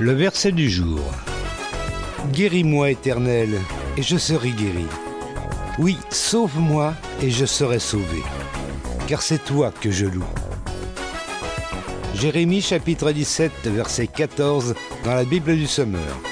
Le verset du jour. Guéris-moi, Éternel, et je serai guéri. Oui, sauve-moi, et je serai sauvé. Car c'est toi que je loue. Jérémie chapitre 17, verset 14 dans la Bible du Sommeur.